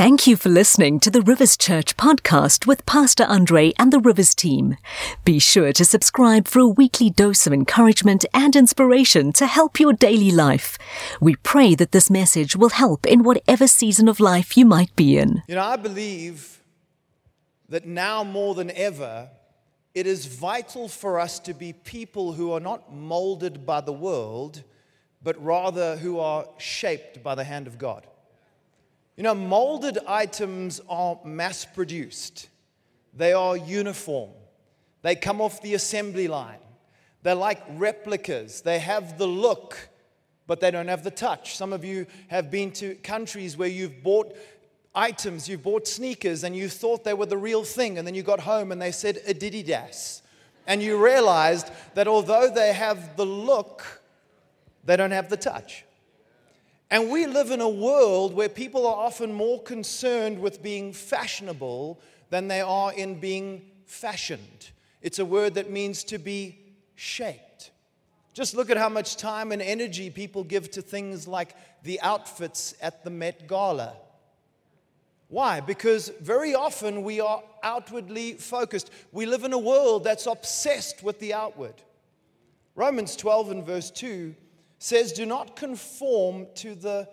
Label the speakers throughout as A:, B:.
A: Thank you for listening to the Rivers Church podcast with Pastor Andre and the Rivers team. Be sure to subscribe for a weekly dose of encouragement and inspiration to help your daily life. We pray that this message will help in whatever season of life you might be in.
B: You know, I believe that now more than ever, it is vital for us to be people who are not molded by the world, but rather who are shaped by the hand of God. You know, molded items are mass produced, they are uniform, they come off the assembly line. They're like replicas, they have the look, but they don't have the touch. Some of you have been to countries where you've bought items, you bought sneakers, and you thought they were the real thing, and then you got home and they said Adidas. And you realized that although they have the look, they don't have the touch. And we live in a world where people are often more concerned with being fashionable than they are in being fashioned. It's a word that means to be shaped. Just look at how much time and energy people give to things like the outfits at the Met Gala. Why? Because very often we are outwardly focused. We live in a world that's obsessed with the outward. Romans 12 and verse 2 says, Do not conform to the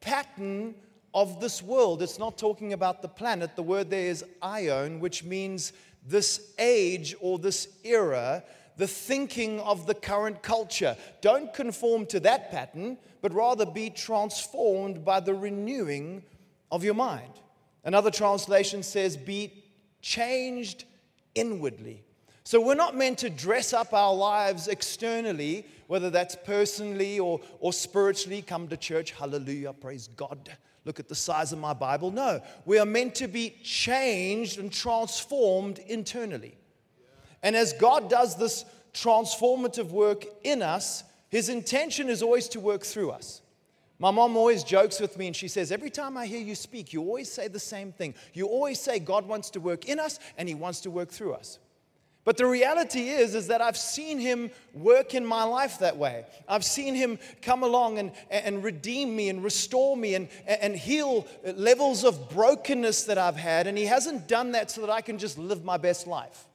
B: pattern of this world. It's not talking about the planet. The word there is aion, which means this age or this era, the thinking of the current culture. Don't conform to that pattern, but rather be transformed by the renewing of your mind. Another translation says, Be changed inwardly. So we're not meant to dress up our lives externally, whether that's personally or, or spiritually. Come to church, hallelujah, praise God. Look at the size of my Bible. No, we are meant to be changed and transformed internally. And as God does this transformative work in us, his intention is always to work through us. My mom always jokes with me and she says, Every time I hear you speak, you always say the same thing. You always say God wants to work in us and he wants to work through us. But the reality is, is that I've seen him work in my life that way. I've seen him come along and, and redeem me and restore me and, and heal levels of brokenness that I've had. And he hasn't done that so that I can just live my best life.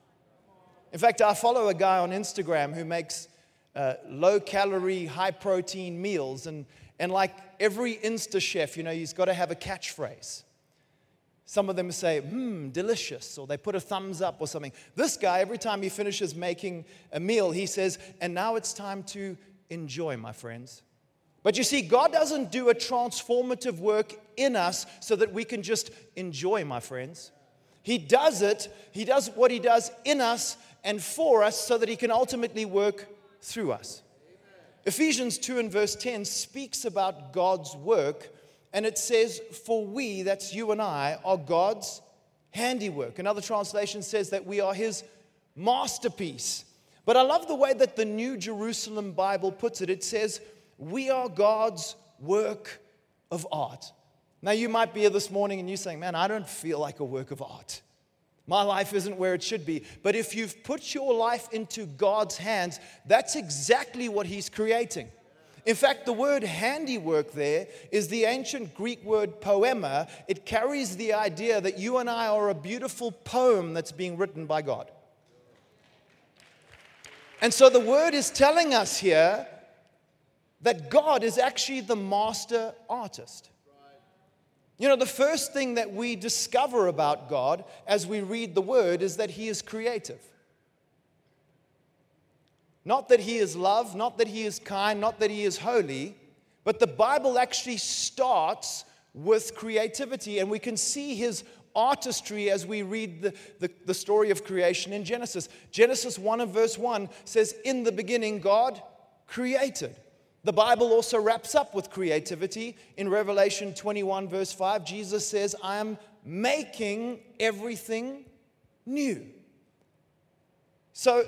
B: In fact, I follow a guy on Instagram who makes uh, low calorie, high protein meals. And, and like every Insta chef, you know, he's got to have a catchphrase. Some of them say, hmm, delicious, or they put a thumbs up or something. This guy, every time he finishes making a meal, he says, and now it's time to enjoy, my friends. But you see, God doesn't do a transformative work in us so that we can just enjoy, my friends. He does it, He does what He does in us and for us so that He can ultimately work through us. Ephesians 2 and verse 10 speaks about God's work and it says, For we, that's you and I, are God's handiwork. Another translation says that we are his masterpiece. But I love the way that the New Jerusalem Bible puts it. It says, We are God's work of art. Now, you might be here this morning and you're saying, Man, I don't feel like a work of art. My life isn't where it should be. But if you've put your life into God's hands, that's exactly what He's creating. In fact, the word handiwork there is the ancient Greek word poema. It carries the idea that you and I are a beautiful poem that's being written by God. And so the word is telling us here that God is actually the master artist. You know, the first thing that we discover about God as we read the word is that he is creative. Not that he is love, not that he is kind, not that he is holy, but the Bible actually starts with creativity, and we can see his artistry as we read the, the, the, story of creation in Genesis. Genesis 1 and verse 1 says, In the beginning, God created. The Bible also wraps up with creativity. In Revelation 21, verse 5, Jesus says, I am making everything new. So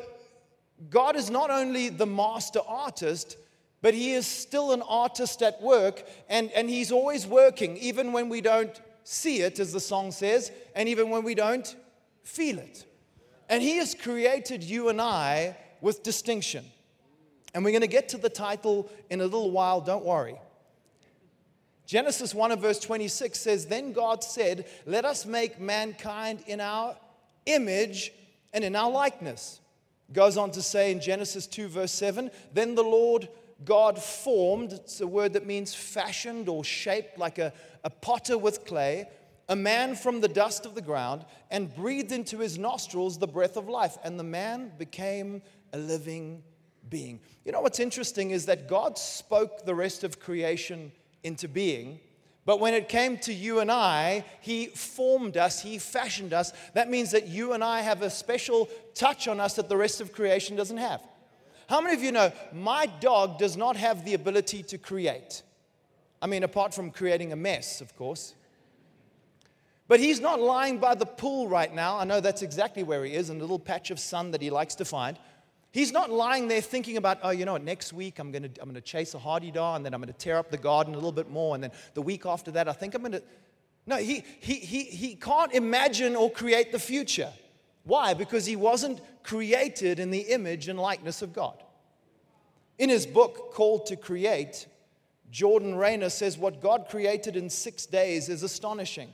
B: God is not only the master artist, but He is still an artist at work, and, and He's always working, even when we don't see it, as the song says, and even when we don't feel it. And He has created you and I with distinction. And we're going to get to the title in a little while, don't worry. Genesis 1 and verse 26 says, Then God said, Let us make mankind in our image and in our likeness. Goes on to say in Genesis 2, verse 7, Then the Lord God formed, it's a word that means fashioned or shaped like a, a potter with clay, a man from the dust of the ground, and breathed into his nostrils the breath of life. And the man became a living being. You know what's interesting is that God spoke the rest of creation into being. But when it came to you and I, He formed us, He fashioned us. That means that you and I have a special touch on us that the rest of creation doesn't have. How many of you know my dog does not have the ability to create? I mean, apart from creating a mess, of course. But he's not lying by the pool right now. I know that's exactly where he is, in a little patch of sun that he likes to find. He's not lying there thinking about, oh, you know what, next week I'm going to I'm going to chase a hadeda and then I'm going to tear up the garden a little bit more. And then the week after that, I think I'm going to. No, he, he, he, he can't imagine or create the future. Why? Because he wasn't created in the image and likeness of God. In his book, Called to Create, Jordan Raynor says what God created in six days is astonishing.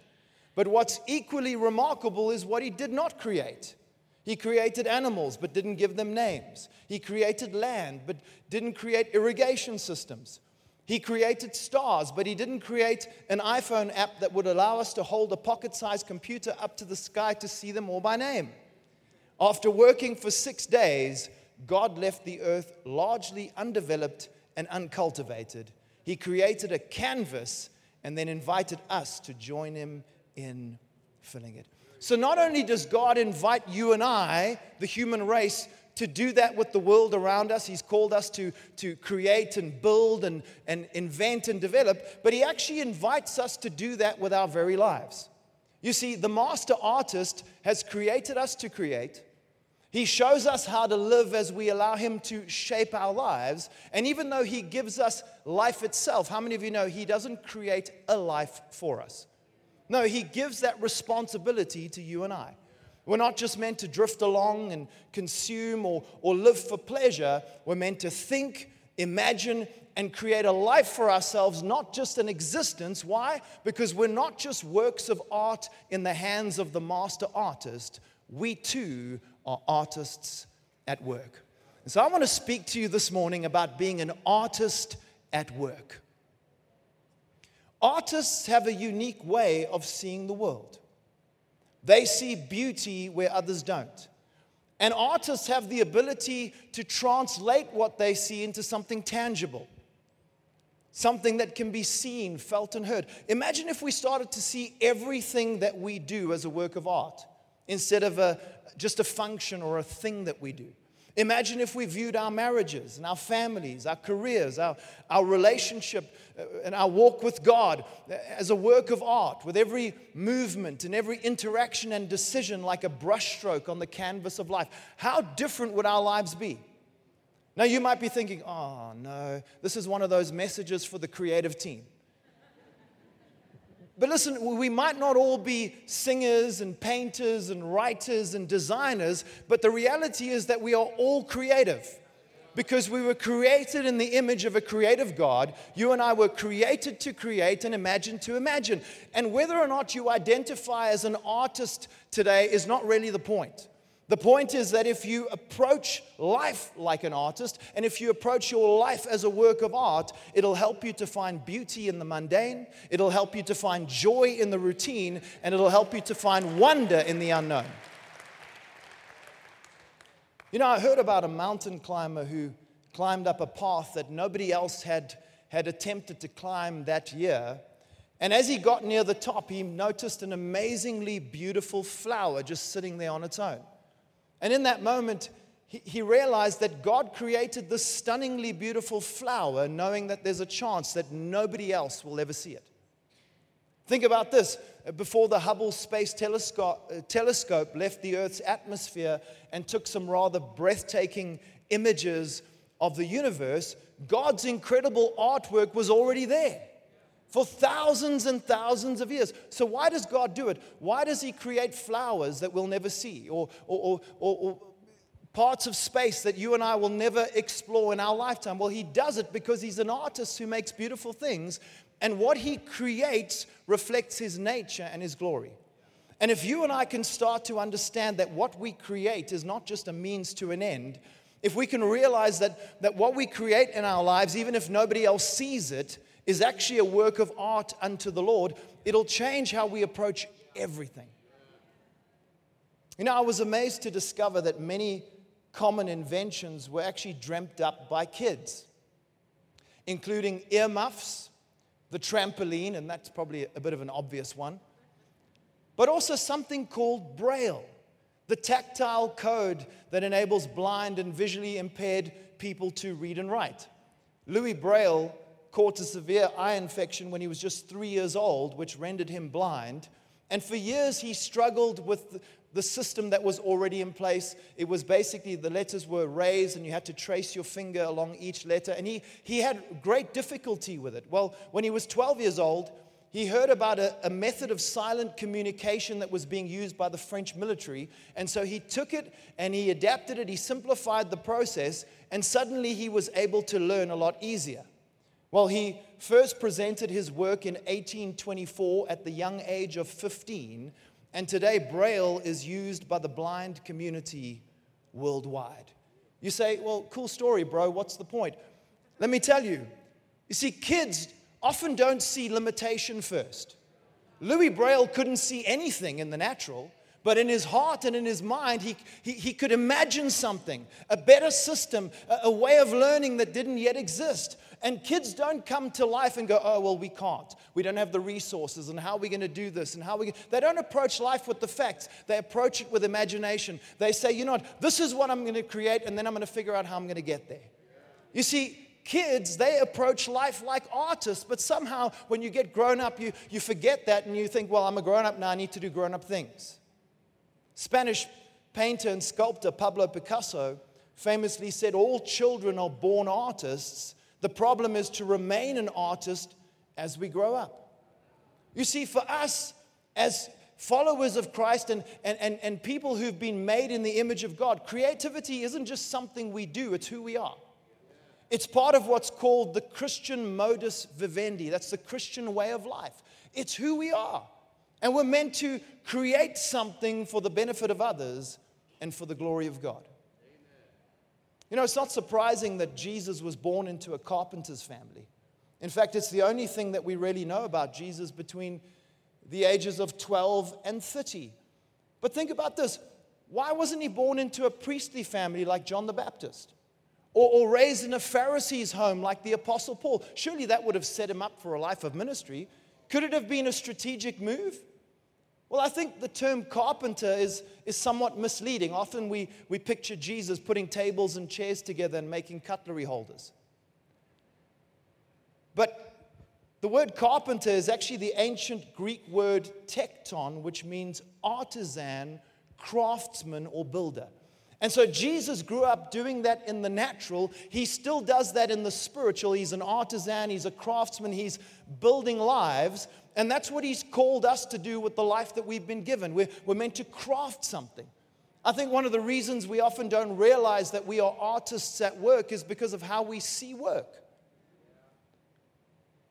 B: But what's equally remarkable is what he did not create. He created animals but didn't give them names. He created land but didn't create irrigation systems. He created stars, but he didn't create an iPhone app that would allow us to hold a pocket sized computer up to the sky to see them all by name. After working for six days, God left the earth largely undeveloped and uncultivated. He created a canvas and then invited us to join him in filling it. So, not only does God invite you and I, the human race, to do that with the world around us, He's called us to, to create and build and, and invent and develop, but He actually invites us to do that with our very lives. You see, the master artist has created us to create. He shows us how to live as we allow Him to shape our lives. And even though He gives us life itself, how many of you know He doesn't create a life for us? No, he gives that responsibility to you and I. We're not just meant to drift along and consume or, or live for pleasure. We're meant to think, imagine, and create a life for ourselves, not just an existence. Why? Because we're not just works of art in the hands of the master artist. We too are artists at work. And so I want to speak to you this morning about being an artist at work. Artists have a unique way of seeing the world. They see beauty where others don't. And artists have the ability to translate what they see into something tangible, something that can be seen, felt, and heard. Imagine if we started to see everything that we do as a work of art instead of a, just a function or a thing that we do. Imagine if we viewed our marriages and our families, our careers, our, our relationship uh, and our walk with God as a work of art, with every movement and every interaction and decision like a brushstroke on the canvas of life. How different would our lives be? Now, you might be thinking, oh no, this is one of those messages for the creative team. But listen, we might not all be singers and painters and writers and designers, but the reality is that we are all creative. Because we were created in the image of a creative God. You and I were created to create and imagine to imagine. And whether or not you identify as an artist today is not really the point. The point is that if you approach life like an artist and if you approach your life as a work of art, it'll help you to find beauty in the mundane, it'll help you to find joy in the routine, and it'll help you to find wonder in the unknown. You know, I heard about a mountain climber who climbed up a path that nobody else had, had attempted to climb that year. And as he got near the top, he noticed an amazingly beautiful flower just sitting there on its own. And in that moment, he, he realized that God created this stunningly beautiful flower, knowing that there's a chance that nobody else will ever see it. Think about this. Before the Hubble Space Telescope, telescope left the Earth's atmosphere and took some rather breathtaking images of the universe, God's incredible artwork was already there for thousands and thousands of years. So, why does God do it? Why does He create flowers that we'll never see or, or, or, or parts of space that you and I will never explore in our lifetime. Well, he does it because he's an artist who makes beautiful things, and what he creates reflects his nature and his glory. And if you and I can start to understand that what we create is not just a means to an end, if we can realize that, that what we create in our lives, even if nobody else sees it, is actually a work of art unto the Lord, it'll change how we approach everything. You know, I was amazed to discover that many common inventions were actually dreamt up by kids, including earmuffs, the trampoline, and that's probably a bit of an obvious one, but also something called Braille, the tactile code that enables blind and visually impaired people to read and write. Louis Braille caught a severe eye infection when he was just three years old, which rendered him blind. And for years, he struggled with the system that was already in place. It was basically the letters were raised and you had to trace your finger along each letter. And he, he had great difficulty with it. Well, when he was 12 years old, he heard about a, a, method of silent communication that was being used by the French military. And so he took it and he adapted it, he simplified the process, and suddenly he was able to learn a lot easier. Well, he first presented his work in 1824 at the young age of 15 and today, Braille is used by the blind community worldwide. You say, well, cool story, bro. What's the point? Let me tell you. You see, kids often don't see limitation first. Louis Braille couldn't see anything in the natural, but in his heart and in his mind, he, he, he could imagine something, a better system, a, a way of learning that didn't yet exist. And kids don't come to life and go, oh, well, we can't. We don't have the resources, and how are we going to do this? And how are we They don't approach life with the facts. They approach it with imagination. They say, you know what, this is what I'm going to create, and then I'm going to figure out how I'm going to get there. You see, kids, they approach life like artists, but somehow when you get grown up, you, you forget that and you think, well, I'm a grown up now, I need to do grown up things. Spanish painter and sculptor Pablo Picasso famously said, All children are born artists the problem is to remain an artist as we grow up. You see, for us as followers of Christ and, and, and, and people who've been made in the image of God, creativity isn't just something we do, it's who we are. It's part of what's called the Christian modus vivendi. That's the Christian way of life. It's who we are. And we're meant to create something for the benefit of others and for the glory of God. You know, it's not surprising that Jesus was born into a carpenter's family. In fact, it's the only thing that we really know about Jesus between the ages of 12 and 30. But think about this why wasn't he born into a priestly family like John the Baptist? Or, or, raised in a Pharisee's home like the Apostle Paul? Surely that would have set him up for a life of ministry. Could it have been a strategic move? Well, I think the term carpenter is, is somewhat misleading. Often we, we picture Jesus putting tables and chairs together and making cutlery holders. But the word carpenter is actually the ancient Greek word tekton, which means artisan, craftsman, or builder. And so Jesus grew up doing that in the natural. He still does that in the spiritual. He's an artisan, he's a craftsman, he's building lives. And that's what He's called us to do with the life that we've been given. We're, we're meant to craft something. I think one of the reasons we often don't realize that we are artists at work is because of how we see work.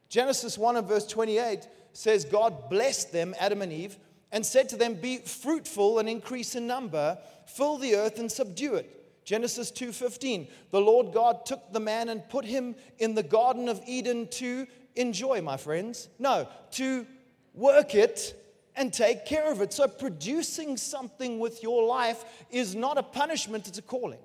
B: Genesis 1 and verse 28 says, God blessed them, Adam and Eve, and said to them, Be fruitful and increase in number, fill the earth and subdue it. Genesis 2:15 The Lord God took the man and put him in the garden of Eden to enjoy, my friends. No, to work it and take care of it. So, producing something with your life is not a punishment, it's a calling.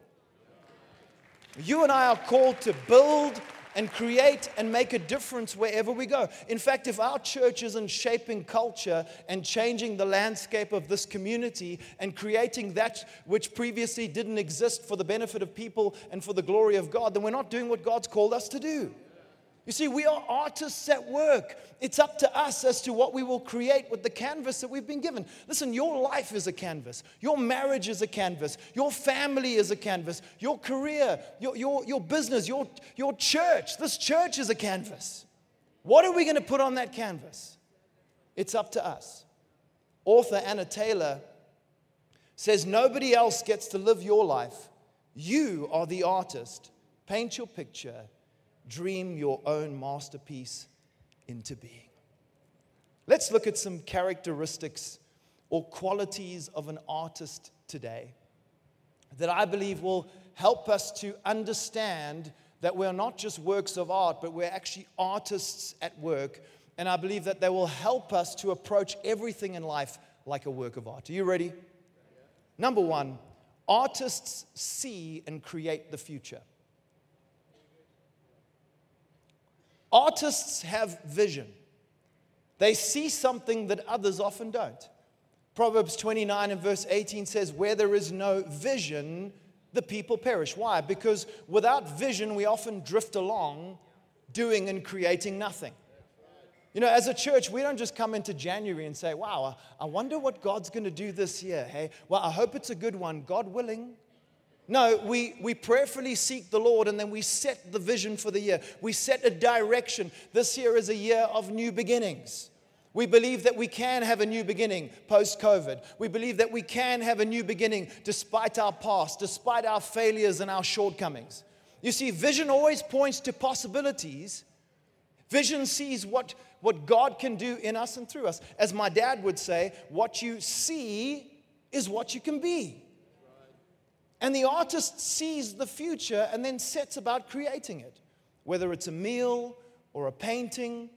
B: You and I are called to build and create and make a difference wherever we go. In fact, if our church isn't shaping culture and changing the landscape of this community and creating that which previously didn't exist for the benefit of people and for the glory of God, then we're not doing what God's called us to do. You see, we are artists at work. It's up to us as to what we will create with the canvas that we've been given. Listen, your life is a canvas. Your marriage is a canvas. Your family is a canvas. Your career, your, your, your business, your, your church, this church is a canvas. What are we going to put on that canvas? It's up to us. Author Anna Taylor says nobody else gets to live your life You are the artist. Paint your picture, dream your own masterpiece into being. Let's look at some characteristics or qualities of an artist today that I believe will help us to understand that we're not just works of art, but we're actually artists at work. And I believe that they will help us to approach everything in life like a work of art. Are you ready? Number one, artists see and create the future. Artists have vision. They see something that others often don't. Proverbs 29 and verse 18 says, Where there is no vision, the people perish. Why? Because without vision, we often drift along doing and creating nothing. You know, as a church, we don't just come into January and say, wow, I wonder what God's going to do this year. Hey, well, I hope it's a good one, God willing. No, we, we prayerfully seek the Lord and then we set the vision for the year. We set a direction. This year is a year of new beginnings. We believe that we can have a new beginning post COVID. We believe that we can have a new beginning despite our past, despite our failures and our shortcomings. You see, vision always points to possibilities. Vision sees what what God can do in us and through us. As my dad would say, what you see is what you can be. And the artist sees the future and then sets about creating it, whether it's a meal or a painting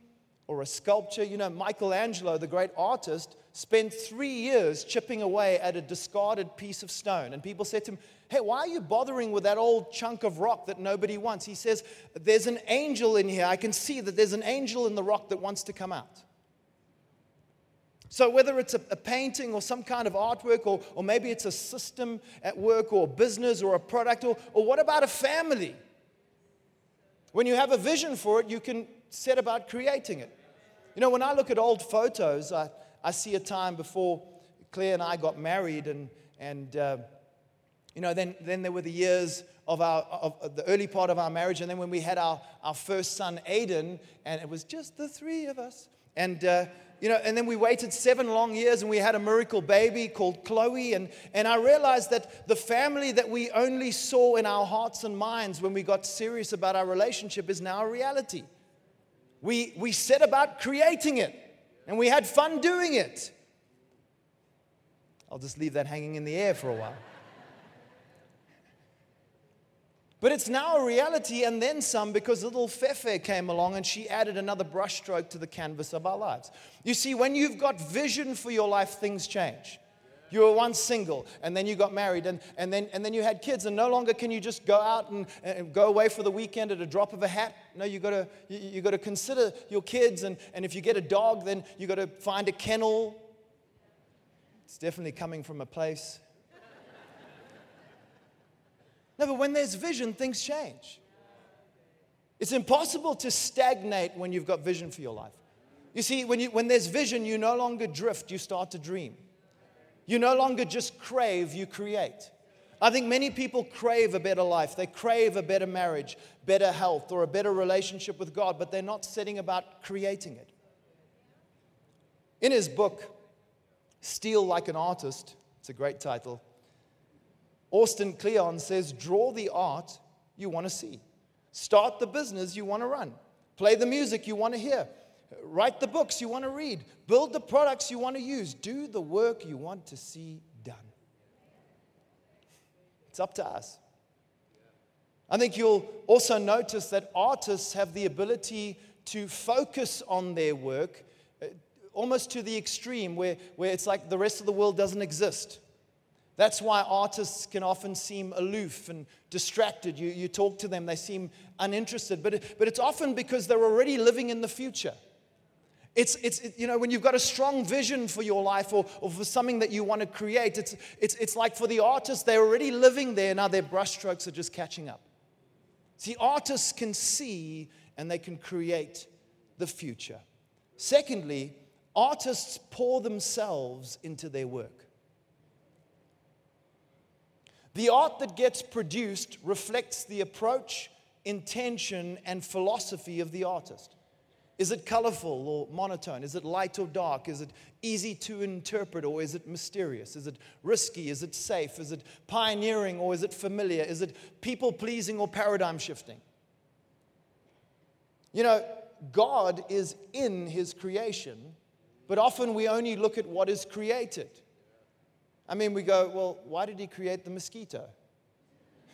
B: or a sculpture. You know, Michelangelo, the great artist, spent three years chipping away at a discarded piece of stone. And people said to him, Hey, why are you bothering with that old chunk of rock that nobody wants? He says, There's an angel in here. I can see that there's an angel in the rock that wants to come out. So, whether it's a, a, painting or some kind of artwork, or, or maybe it's a system at work, or a business, or a product, or, or what about a family? When you have a vision for it, you can set about creating it. You know, when I look at old photos, I, I see a time before Claire and I got married, and, and uh, you know, then, then there were the years of, our, of the early part of our marriage, and then when we had our, our first son, Aiden, and it was just the three of us. And, uh, you know, and then we waited seven long years and we had a miracle baby called Chloe. And, and I realized that the family that we only saw in our hearts and minds when we got serious about our relationship is now a reality. We, we set about creating it and we had fun doing it. I'll just leave that hanging in the air for a while. But it's now a reality and then some because little Fefe came along and she added another brushstroke to the canvas of our lives. You see, when you've got vision for your life, things change. You were once single and then you got married and, and, then, and then you had kids, and no longer can you just go out and, and go away for the weekend at a drop of a hat. No, you got to you, you got to consider your kids, and, and if you get a dog, then you got to find a kennel. It's definitely coming from a place no, but when there's vision, things change. It's impossible to stagnate when you've got vision for your life. You see, when, you, when there's vision, you no longer drift, you start to dream. You no longer just crave, you create. I think many people crave a better life. They crave a better marriage, better health, or a better relationship with God, but they're not setting about creating it. In his book, Steal Like an Artist, it's a great title, Austin Kleon says, draw the art you want to see. Start the business you want to run. Play the music you want to hear. Write the books you want to read. Build the products you want to use. Do the work you want to see done. It's up to us. I think you'll also notice that artists have the ability to focus on their work uh, almost to the extreme where, where it's like the rest of the world doesn't exist. That's why artists can often seem aloof and distracted. You, you talk to them, they seem uninterested, but, but it's often because they're already living in the future. It's, it's it, you know, when you've got a strong vision for your life or, or for something that you want to create, it's, it's, it's like for the artist, they're already living there, now their brushstrokes are just catching up. See, artists can see and they can create the future. Secondly, artists pour themselves into their work. The art that gets produced reflects the approach, intention, and philosophy of the artist. Is it colorful or monotone? Is it light or dark? Is it easy to interpret or is it mysterious? Is it risky? Is it safe? Is it pioneering or is it familiar? Is it people pleasing or paradigm shifting? You know, God is in his creation, but often we only look at what is created. I mean, we go, well, why did he create the mosquito?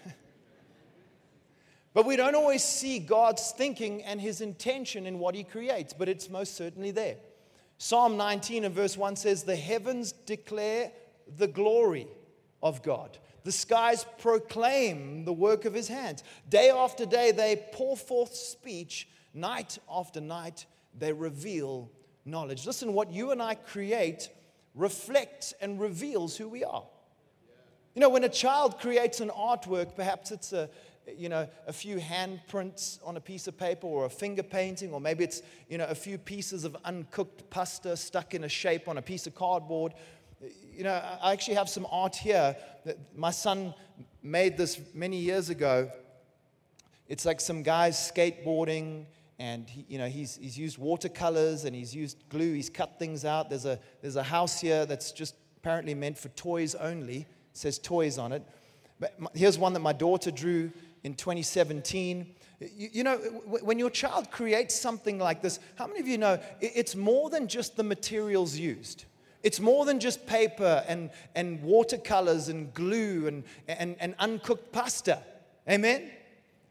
B: but we don't always see God's thinking and his intention in what he creates, but it's most certainly there. Psalm 19 and verse 1 says, The heavens declare the glory of God. The skies proclaim the work of his hands. Day after day, they pour forth speech. Night after night, they reveal knowledge. Listen, what you and I create reflects and reveals who we are. You know, when a child creates an artwork, perhaps it's a, you know, a few handprints on a piece of paper or a finger painting, or maybe it's, you know, a few pieces of uncooked pasta stuck in a shape on a piece of cardboard. You know, I actually have some art here that my son made this many years ago. It's like some guys skateboarding and he, you know he's, he's used watercolors and he's used glue. He's cut things out. There's a, there's a house here that's just apparently meant for toys only. It says toys on it. But here's one that my daughter drew in 2017 you, you know when your child creates something like this how many of you know it's more than just the materials used? It's more than just paper and, and watercolors and glue and, and, and uncooked pasta. Amen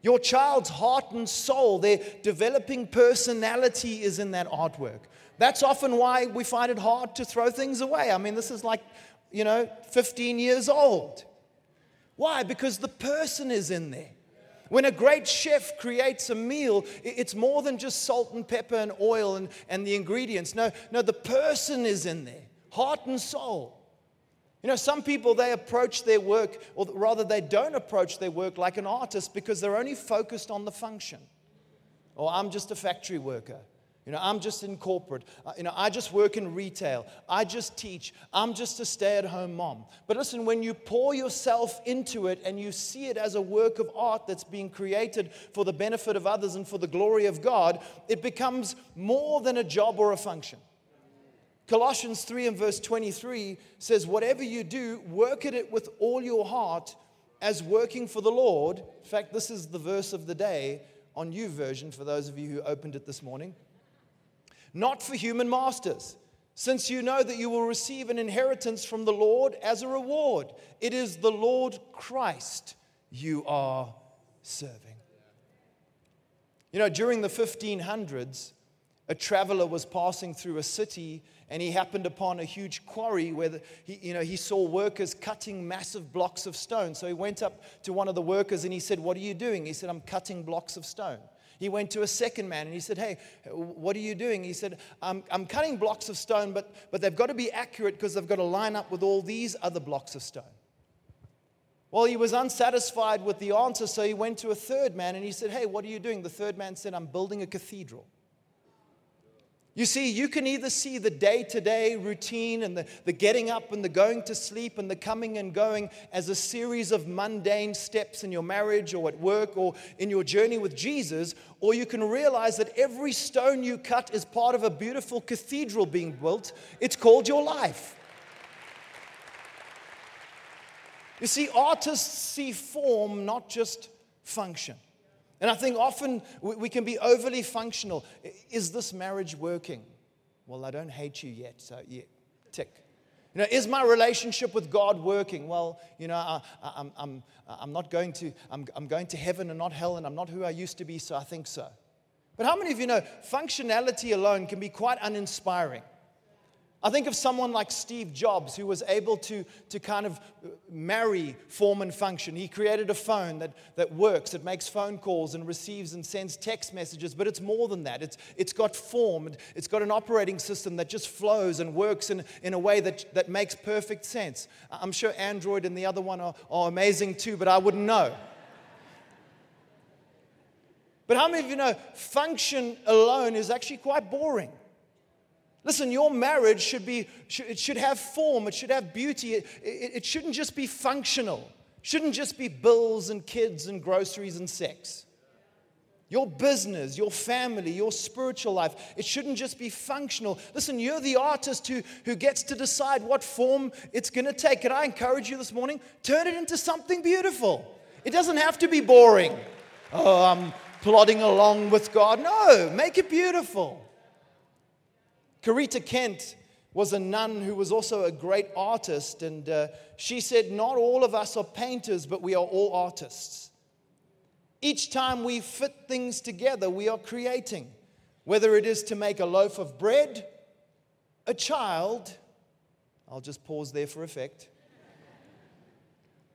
B: your child's heart and soul, their developing personality is in that artwork. That's often why we find it hard to throw things away. I mean, this is like, you know, 15 years old. Why? Because the person is in there. When a great chef creates a meal, it's more than just salt and pepper and oil and, and the ingredients. No, no, the person is in there, heart and soul. You know, some people, they approach their work, or rather, they don't approach their work like an artist because they're only focused on the function. Or I'm just a factory worker. You know, I'm just in corporate. Uh, you know, I just work in retail. I just teach. I'm just a stay at home mom. But listen, when you pour yourself into it and you see it as a work of art that's being created for the benefit of others and for the glory of God, it becomes more than a job or a function. Colossians 3 and verse 23 says, Whatever you do, work at it with all your heart as working for the Lord. In fact, this is the verse of the day on YouVersion for those of you who opened it this morning. Not for human masters, since you know that you will receive an inheritance from the Lord as a reward. It is the Lord Christ you are serving. You know, during the 1500s, a traveler was passing through a city and he happened upon a huge quarry where the, he, you know, he saw workers cutting massive blocks of stone. So he went up to one of the workers and he said, What are you doing? He said, I'm cutting blocks of stone. He went to a second man and he said, Hey, what are you doing? He said, I'm, I'm cutting blocks of stone, but, but they've got to be accurate because they've got to line up with all these other blocks of stone. Well, he was unsatisfied with the answer, so he went to a third man and he said, Hey, what are you doing? The third man said, I'm building a cathedral. You see, you can either see the day to day routine and the, the getting up and the going to sleep and the coming and going as a series of mundane steps in your marriage or at work or in your journey with Jesus, or you can realize that every stone you cut is part of a beautiful cathedral being built. It's called your life. You see, artists see form, not just function. And I think often we can be overly functional. Is this marriage working? Well, I don't hate you yet, so yeah, tick. You know, is my relationship with God working? Well, you know, I, am I'm, I'm, I'm not going to, I'm, I'm going to heaven and not hell, and I'm not who I used to be, so I think so. But how many of you know functionality alone can be quite uninspiring? I think of someone like Steve Jobs who was able to, to kind of marry form and function. He created a phone that, that works, that makes phone calls and receives and sends text messages, but it's more than that. It's, it's got form, it's got an operating system that just flows and works in, in a way that, that makes perfect sense. I'm sure Android and the other one are, are amazing too, but I wouldn't know. But how many of you know function alone is actually quite boring? Listen, your marriage should be, it should have form, it should have beauty, it, it, shouldn't just be functional, it shouldn't just be bills and kids and groceries and sex. your business, your family, your spiritual life. It shouldn't just be functional. Listen, you're the artist who, who gets to decide what form it's going to take. Can I encourage you this morning? Turn it into something beautiful. It doesn't have to be boring. Oh, I'm plodding along with God. No, make it beautiful. Corita Kent was a nun who was also a great artist, and uh, she said, Not all of us are painters, but we are all artists. Each time we fit things together, we are creating, whether it is to make a loaf of bread, a child, I'll just pause there for effect,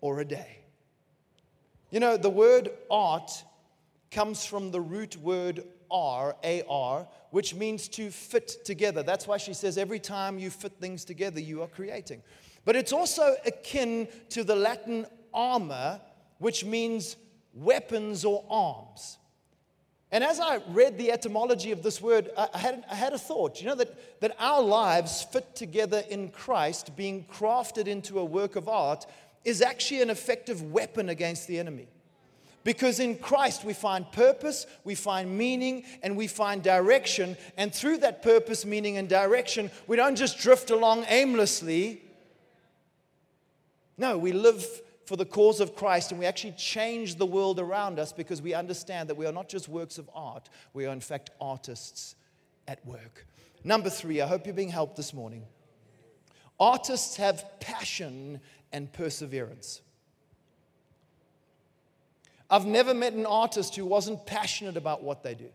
B: or a day. You know, the word art comes from the root word R, A R, which means to fit together. That's why she says every time you fit things together, you are creating. But it's also akin to the Latin arma, which means weapons or arms. And as I read the etymology of this word, I had, I had a thought. You know, that, that our lives fit together in Christ, being crafted into a work of art, is actually an effective weapon against the enemy. Because in Christ we find purpose, we find meaning, and we find direction. And through that purpose, meaning, and direction, we don't just drift along aimlessly. No, we live for the cause of Christ, and we actually change the world around us because we understand that we are not just works of art, we are in fact artists at work. Number three, I hope you're being helped this morning. Artists have passion and perseverance. I've never met an artist who wasn't passionate about what they do.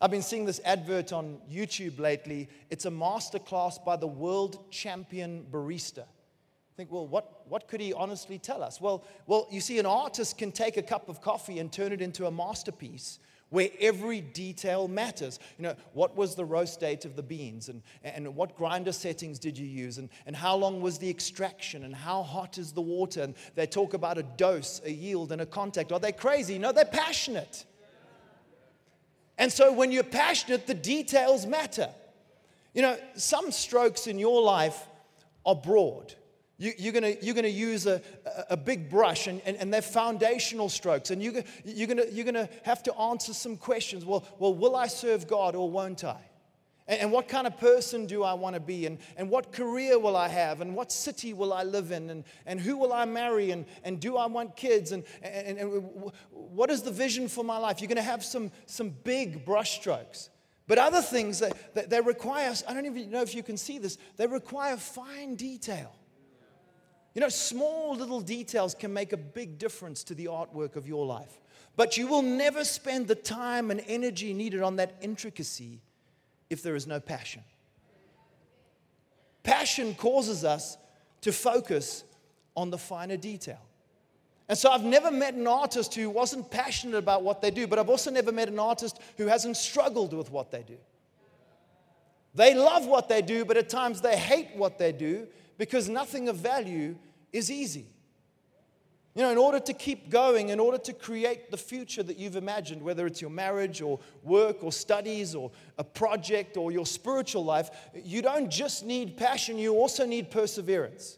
B: I've been seeing this advert on YouTube lately. It's a masterclass by the world champion barista think, well, what, what could he honestly tell us? Well, well, you see, an artist can take a cup of coffee and turn it into a masterpiece where every detail matters. You know, what was the roast date of the beans? And, and what grinder settings did you use? And, and how long was the extraction? And how hot is the water? And they talk about a dose, a yield, and a contact. Are they crazy? No, they're passionate. And so when you're passionate, the details matter. You know, some strokes in your life are broad. You, are going you're gonna use a, a big brush and, and, and they're foundational strokes. And you, you're going you're gonna have to answer some questions. Well, well, will I serve God or won't I? And, and what kind of person do I want to be? And, and what career will I have? And what city will I live in? And, and who will I marry? And, and do I want kids? And, and, and what is the vision for my life? You're going to have some, some big brush strokes. But other things that, that, that require, I don't even know if you can see this, they require fine detail. You know, small little details can make a big difference to the artwork of your life. But you will never spend the time and energy needed on that intricacy if there is no passion. Passion causes us to focus on the finer detail. And so I've never met an artist who wasn't passionate about what they do, but I've also never met an artist who hasn't struggled with what they do. They love what they do, but at times they hate what they do because nothing of value is easy. You know, in order to keep going, in order to create the future that you've imagined, whether it's your marriage or work or studies or a project or your spiritual life, you don't just need passion, you also need perseverance.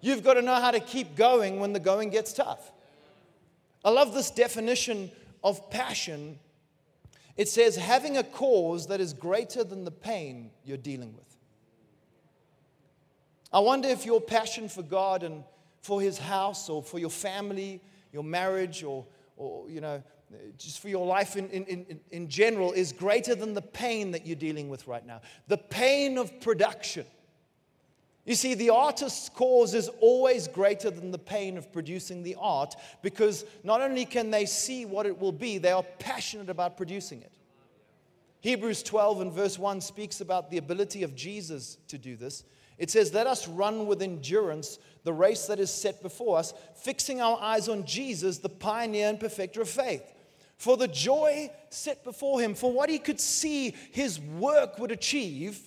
B: You've got to know how to keep going when the going gets tough. I love this definition of passion. It says, having a cause that is greater than the pain you're dealing with. I wonder if your passion for God and for His house or for your family, your marriage, or, or you know, just for your life in, in, in, in general is greater than the pain that you're dealing with right now. The pain of production. You see, the artist's cause is always greater than the pain of producing the art because not only can they see what it will be, they are passionate about producing it. Hebrews 12 and verse 1 speaks about the ability of Jesus to do this. It says, Let us run with endurance the race that is set before us, fixing our eyes on Jesus, the pioneer and perfecter of faith. For the joy set before him, for what he could see his work would achieve,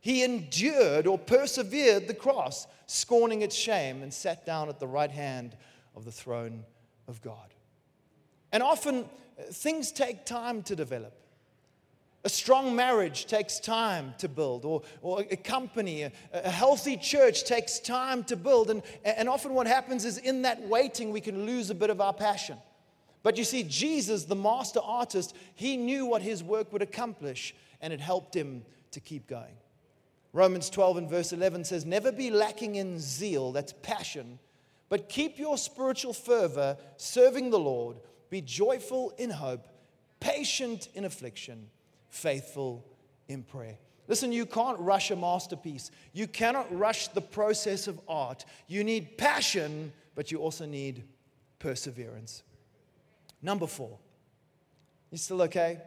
B: he endured or persevered the cross, scorning its shame, and sat down at the right hand of the throne of God. And often uh, things take time to develop. A strong marriage takes time to build, or, or a company, a, a, healthy church takes time to build. And, and often what happens is in that waiting, we can lose a bit of our passion. But you see, Jesus, the master artist, he knew what his work would accomplish, and it helped him to keep going. Romans 12 and verse 11 says, Never be lacking in zeal, that's passion, but keep your spiritual fervor serving the Lord. Be joyful in hope, patient in affliction, faithful in prayer. Listen, you can't rush a masterpiece. You cannot rush the process of art. You need passion, but you also need perseverance. Number four. You still okay?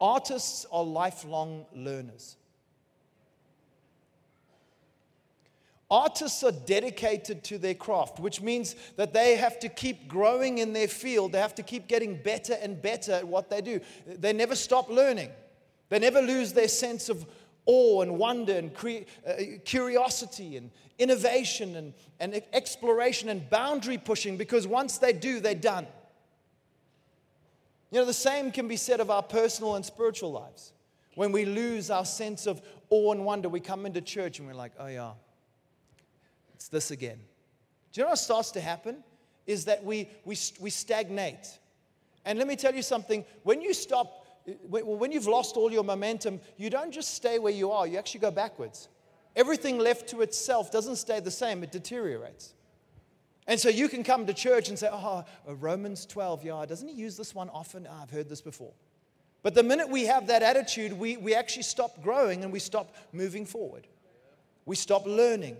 B: Artists are lifelong learners. Artists are dedicated to their craft, which means that they have to keep growing in their field. They have to keep getting better and better at what they do. They never stop learning, they never lose their sense of awe and wonder and cre- uh, curiosity and innovation and, and exploration and boundary pushing because once they do, they're done. You know, the same can be said of our personal and spiritual lives. When we lose our sense of awe and wonder, we come into church and we're like, oh, yeah, it's this again. Do you know what starts to happen? Is that we, we, we stagnate. And let me tell you something when you stop, when you've lost all your momentum, you don't just stay where you are, you actually go backwards. Everything left to itself doesn't stay the same, it deteriorates. And so you can come to church and say, ah, oh, Romans 12, yeah, doesn't he use this one often? Oh, I've heard this before. But the minute we have that attitude, we, we actually stop growing and we stop moving forward. We stop learning.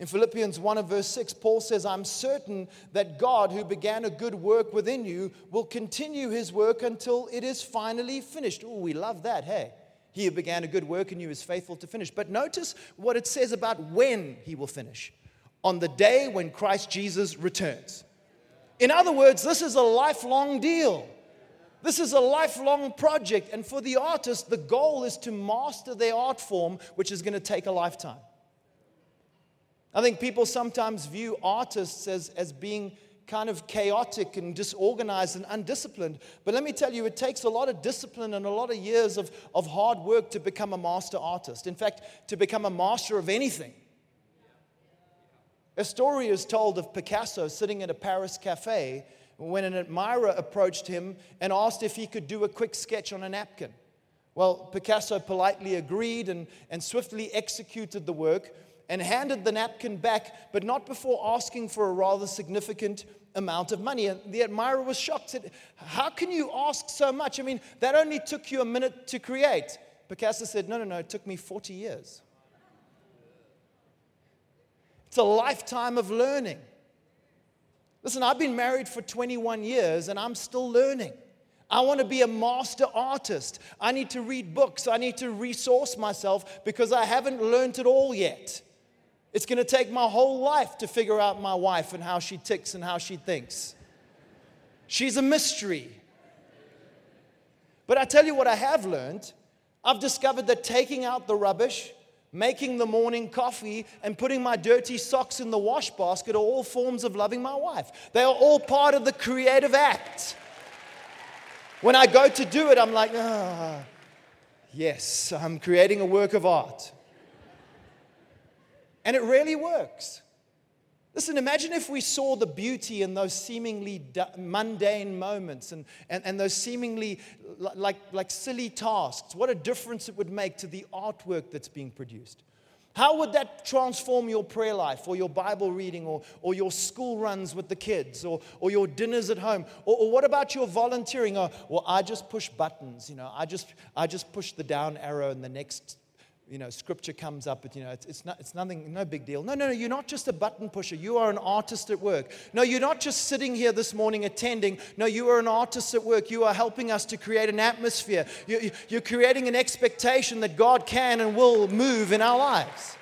B: In Philippians 1 and verse 6, Paul says, I'm certain that God, who began a good work within you, will continue his work until it is finally finished. Oh, we love that, hey? He who began a good work in you is faithful to finish. But notice what it says about when he will finish on the day when Christ Jesus returns. In other words, this is a lifelong deal. This is a lifelong project. And for the artist, the goal is to master their art form, which is going to take a lifetime. I think people sometimes view artists as, as being kind of chaotic and disorganized and undisciplined. But let me tell you, it takes a lot of discipline and a lot of years of, of hard work to become a master artist. In fact, to become a master of anything. A story is told of Picasso sitting in a Paris cafe when an admirer approached him and asked if he could do a quick sketch on a napkin. Well, Picasso politely agreed and, and swiftly executed the work and handed the napkin back, but not before asking for a rather significant amount of money. And the admirer was shocked, said, How can you ask so much? I mean, that only took you a minute to create. Picasso said, No, no, no, it took me 40 years. It's a lifetime of learning. Listen, I've been married for 21 years and I'm still learning. I want to be a master artist. I need to read books. I need to resource myself because I haven't learned it all yet. It's going to take my whole life to figure out my wife and how she ticks and how she thinks. She's a mystery. But I tell you what, I have learned. I've discovered that taking out the rubbish, making the morning coffee, and putting my dirty socks in the wash basket are all forms of loving my wife. They are all part of the creative act. When I go to do it, I'm like, ah, yes, I'm creating a work of art. And it really works. Listen, imagine if we saw the beauty in those seemingly mundane moments and, and, and those seemingly like, like silly tasks. What a difference it would make to the artwork that's being produced. How would that transform your prayer life or your Bible reading or, or your school runs with the kids or, or your dinners at home? Or, or what about your volunteering? Or, well, I just push buttons, you know, I just, I just push the down arrow and the next you know, scripture comes up, but you know, it's, it's, not, it's nothing, no big deal. No, no, no, you're not just a button pusher. You are an artist at work. No, you're not just sitting here this morning attending. No, you are an artist at work. You are helping us to create an atmosphere. You, you're creating an expectation that God can and will move in our lives.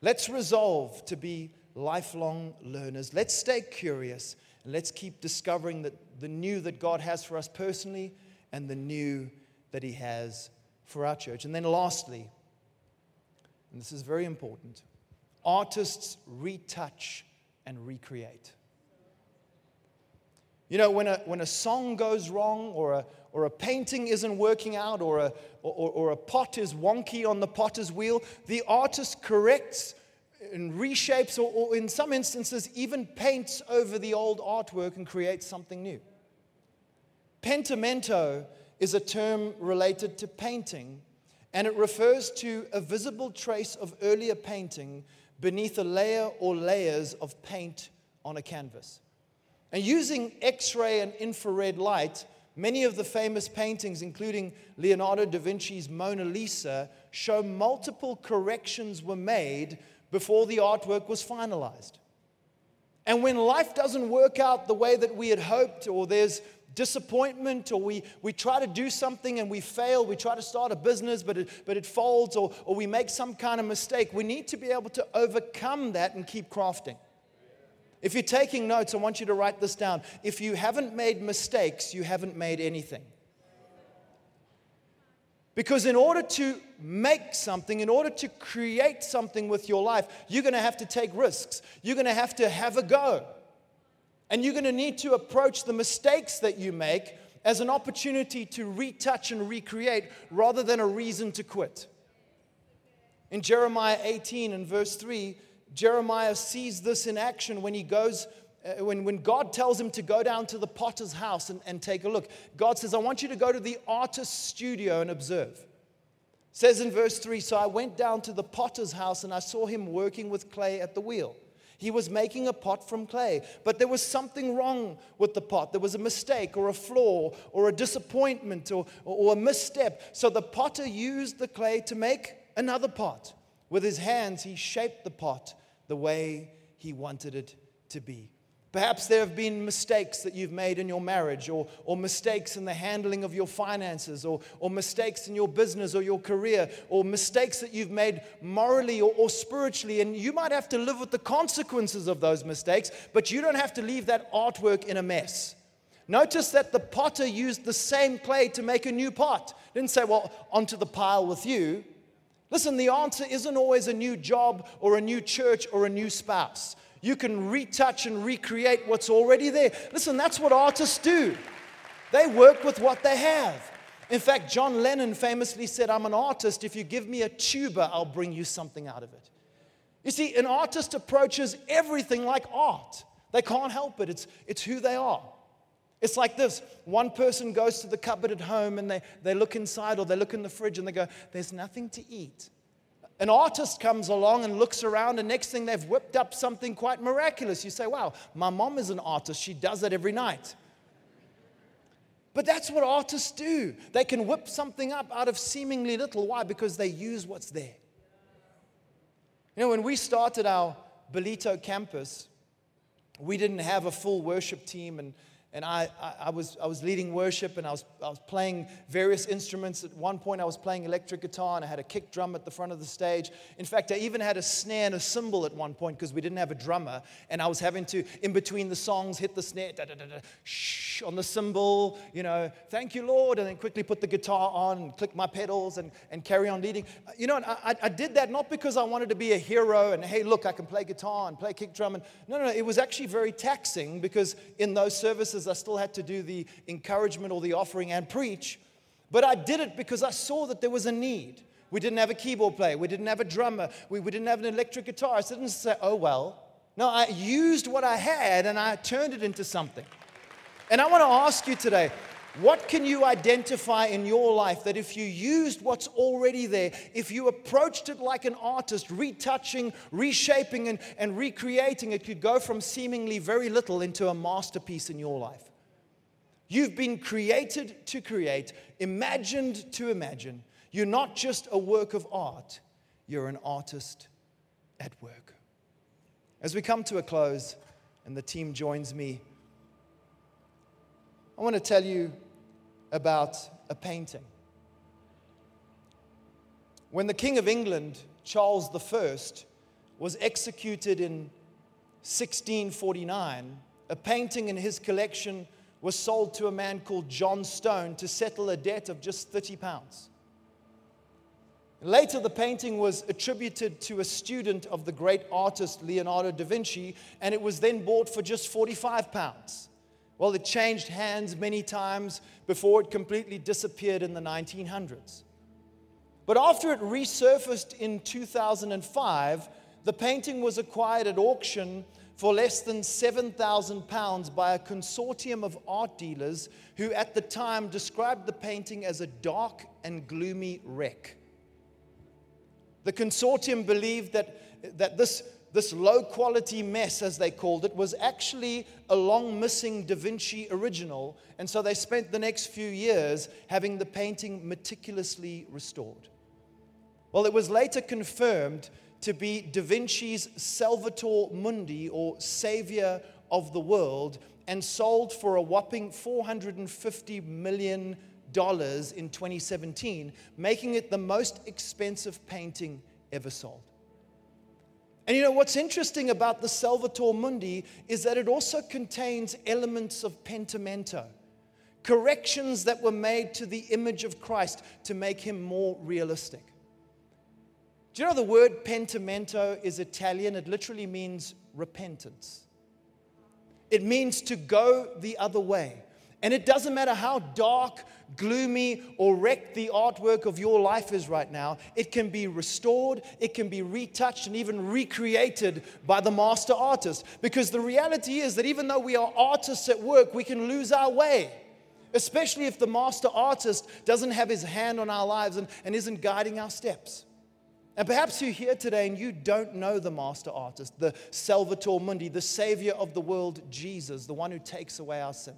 B: Let's resolve to be lifelong learners. Let's stay curious and let's keep discovering that the new that God has for us personally and the new that He has for our church. And then, lastly, and this is very important artists retouch and recreate. You know, when a, when a song goes wrong, or a, or a painting isn't working out, or a, or, or a pot is wonky on the potter's wheel, the artist corrects and reshapes, or, or in some instances, even paints over the old artwork and creates something new. Pentimento is a term related to painting, and it refers to a visible trace of earlier painting beneath a layer or layers of paint on a canvas. And using X ray and infrared light, many of the famous paintings, including Leonardo da Vinci's Mona Lisa, show multiple corrections were made before the artwork was finalized. And when life doesn't work out the way that we had hoped, or there's disappointment, or we, we try to do something and we fail, we try to start a business but it, but it folds, or, or we make some kind of mistake, we need to be able to overcome that and keep crafting. If you're taking notes, I want you to write this down. If you haven't made mistakes, you haven't made anything. Because in order to make something, in order to create something with your life, you're going to have to take risks. You're going to have to have a go. And you're going to need to approach the mistakes that you make as an opportunity to retouch and recreate rather than a reason to quit. In Jeremiah 18 and verse 3, Jeremiah sees this in action when he goes uh, when, when God tells him to go down to the potter's house and, and take a look, God says, I want you to go to the artist's studio and observe. says in verse 3 So I went down to the potter's house and I saw him working with clay at the wheel. He was making a pot from clay, but there was something wrong with the pot. There was a mistake or a flaw or a disappointment or, or, a misstep. So the potter used the clay to make another pot. With his hands, he shaped the pot the way he wanted it to be. Perhaps there have been mistakes that you've made in your marriage, or, or mistakes in the handling of your finances, or, or mistakes in your business or your career, or mistakes that you've made morally or, or spiritually. And you might have to live with the consequences of those mistakes, but you don't have to leave that artwork in a mess. Notice that the potter used the same clay to make a new pot. Didn't say, well, onto the pile with you. Listen, the answer isn't always a new job or a new church or a new spouse. You can retouch and recreate what's already there. Listen, that's what artists do. They work with what they have. In fact, John Lennon famously said, I'm an artist. If you give me a tuba, I'll bring you something out of it. You see, an artist approaches everything like art. They can't help it, it's, it's who they are. It's like this one person goes to the cupboard at home and they, they look inside or they look in the fridge and they go, There's nothing to eat. An artist comes along and looks around, and next thing they've whipped up something quite miraculous. You say, Wow, my mom is an artist. She does it every night. But that's what artists do. They can whip something up out of seemingly little. Why? Because they use what's there. You know, when we started our Ballito campus, we didn't have a full worship team, and and I, I, I, was, I was leading worship and I was, I was playing various instruments. At one point, I was playing electric guitar and I had a kick drum at the front of the stage. In fact, I even had a snare and a cymbal at one point because we didn't have a drummer. And I was having to, in between the songs, hit the snare, da, da, da, da, shh, on the cymbal, you know, thank you, Lord, and then quickly put the guitar on and click my pedals and, and carry on leading. Uh, you know, I, I did that not because I wanted to be a hero and, hey, look, I can play guitar and play kick drum. And, no, no, no, it was actually very taxing because in those services, I still had to do the encouragement or the offering and preach. But I did it because I saw that there was a need. We didn't have a keyboard player, we didn't have a drummer, we, we didn't have an electric guitar. I didn't say, oh, well. No, I used what I had and I turned it into something. And I want to ask you today what can you identify in your life that if you used what's already there, if you approached it like an artist, retouching, reshaping, and, and recreating, it could go from seemingly very little into a masterpiece in your life? You've been created to create, imagined to imagine. You're not just a work of art, you're an artist at work. As we come to a close and the team joins me, I want to tell you about a painting. When the King of England, Charles I, was executed in 1649, a painting in his collection was sold to a man called John Stone to settle a debt of just 30 pounds. Later, the painting was attributed to a student of the great artist Leonardo da Vinci, and it was then bought for just 45 pounds. Well, it changed hands many times before it completely disappeared in the 1900s. But after it resurfaced in 2005, The painting was acquired at auction for less than 7,000 pounds by a consortium of art dealers who at the time described the painting as a dark and gloomy wreck. The consortium believed that, that this, this low quality mess, as they called it, was actually a long missing Da Vinci original, and so they spent the next few years having the painting meticulously restored. Well, it was later confirmed to be Da Vinci's Salvator Mundi, or Savior of the World, and sold for a whopping $450 million in 2017, making it the most expensive painting ever sold. And you know what's interesting about the Salvator Mundi is that it also contains elements of pentimento, corrections that were made to the image of Christ to make him more realistic. Do you know the word pentimento is Italian? It literally means repentance. It means to go the other way. And it doesn't matter how dark, gloomy, or wrecked the artwork of your life is right now, it can be restored, it can be retouched, and even recreated by the master artist. Because the reality is that even though we are artists at work, we can lose our way. Especially if the master artist doesn't have his hand on our lives and, and isn't guiding our steps. And perhaps you're here today and you don't know the master artist, the Salvator Mundi, the savior of the world, Jesus, the one who takes away our sin.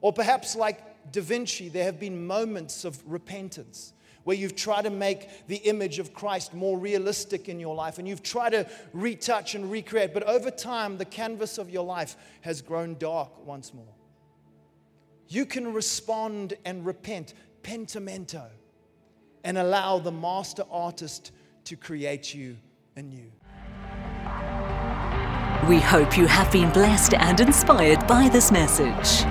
B: Or perhaps, like Da Vinci, there have been moments of repentance where you've tried to make the image of Christ more realistic in your life and you've tried to retouch and recreate, but over time, the canvas of your life has grown dark once more. You can respond and repent, pentimento and allow the master artist to create you anew.
A: We hope you have been blessed and inspired by this message.